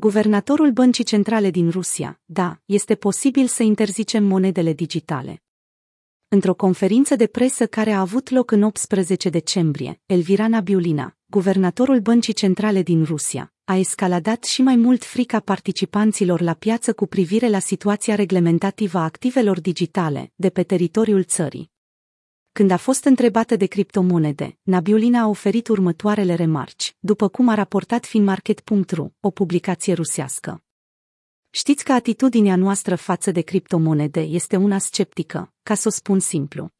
Guvernatorul Băncii Centrale din Rusia, da, este posibil să interzicem monedele digitale. Într-o conferință de presă care a avut loc în 18 decembrie, Elvira Nabiulina, guvernatorul Băncii Centrale din Rusia, a escaladat și mai mult frica participanților la piață cu privire la situația reglementativă a activelor digitale de pe teritoriul țării. Când a fost întrebată de criptomonede, Nabiulina a oferit următoarele remarci, după cum a raportat finmarket.ru, o publicație rusească. Știți că atitudinea noastră față de criptomonede este una sceptică, ca să o spun simplu.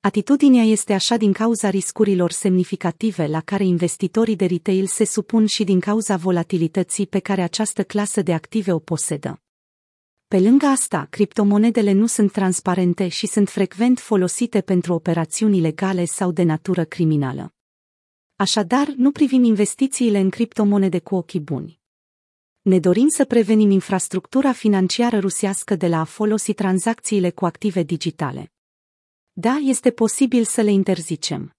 Atitudinea este așa din cauza riscurilor semnificative la care investitorii de retail se supun și din cauza volatilității pe care această clasă de active o posedă. Pe lângă asta, criptomonedele nu sunt transparente și sunt frecvent folosite pentru operațiuni ilegale sau de natură criminală. Așadar, nu privim investițiile în criptomonede cu ochii buni. Ne dorim să prevenim infrastructura financiară rusească de la a folosi tranzacțiile cu active digitale. Da, este posibil să le interzicem.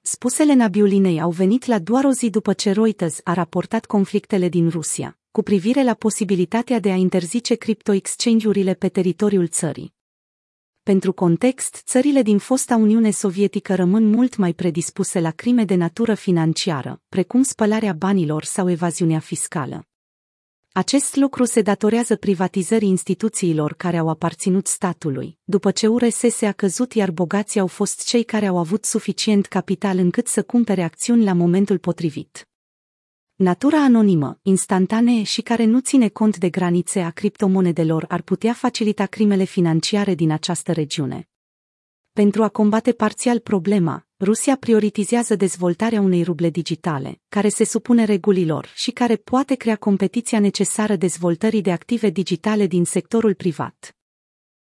Spusele Nabiulinei au venit la doar o zi după ce Reuters a raportat conflictele din Rusia, cu privire la posibilitatea de a interzice crypto-exchange-urile pe teritoriul țării. Pentru context, țările din fosta Uniune Sovietică rămân mult mai predispuse la crime de natură financiară, precum spălarea banilor sau evaziunea fiscală. Acest lucru se datorează privatizării instituțiilor care au aparținut statului, după ce URSS a căzut iar bogații au fost cei care au avut suficient capital încât să cumpere acțiuni la momentul potrivit. Natura anonimă, instantanee și care nu ține cont de granițe a criptomonedelor ar putea facilita crimele financiare din această regiune. Pentru a combate parțial problema, Rusia prioritizează dezvoltarea unei ruble digitale, care se supune regulilor și care poate crea competiția necesară dezvoltării de active digitale din sectorul privat.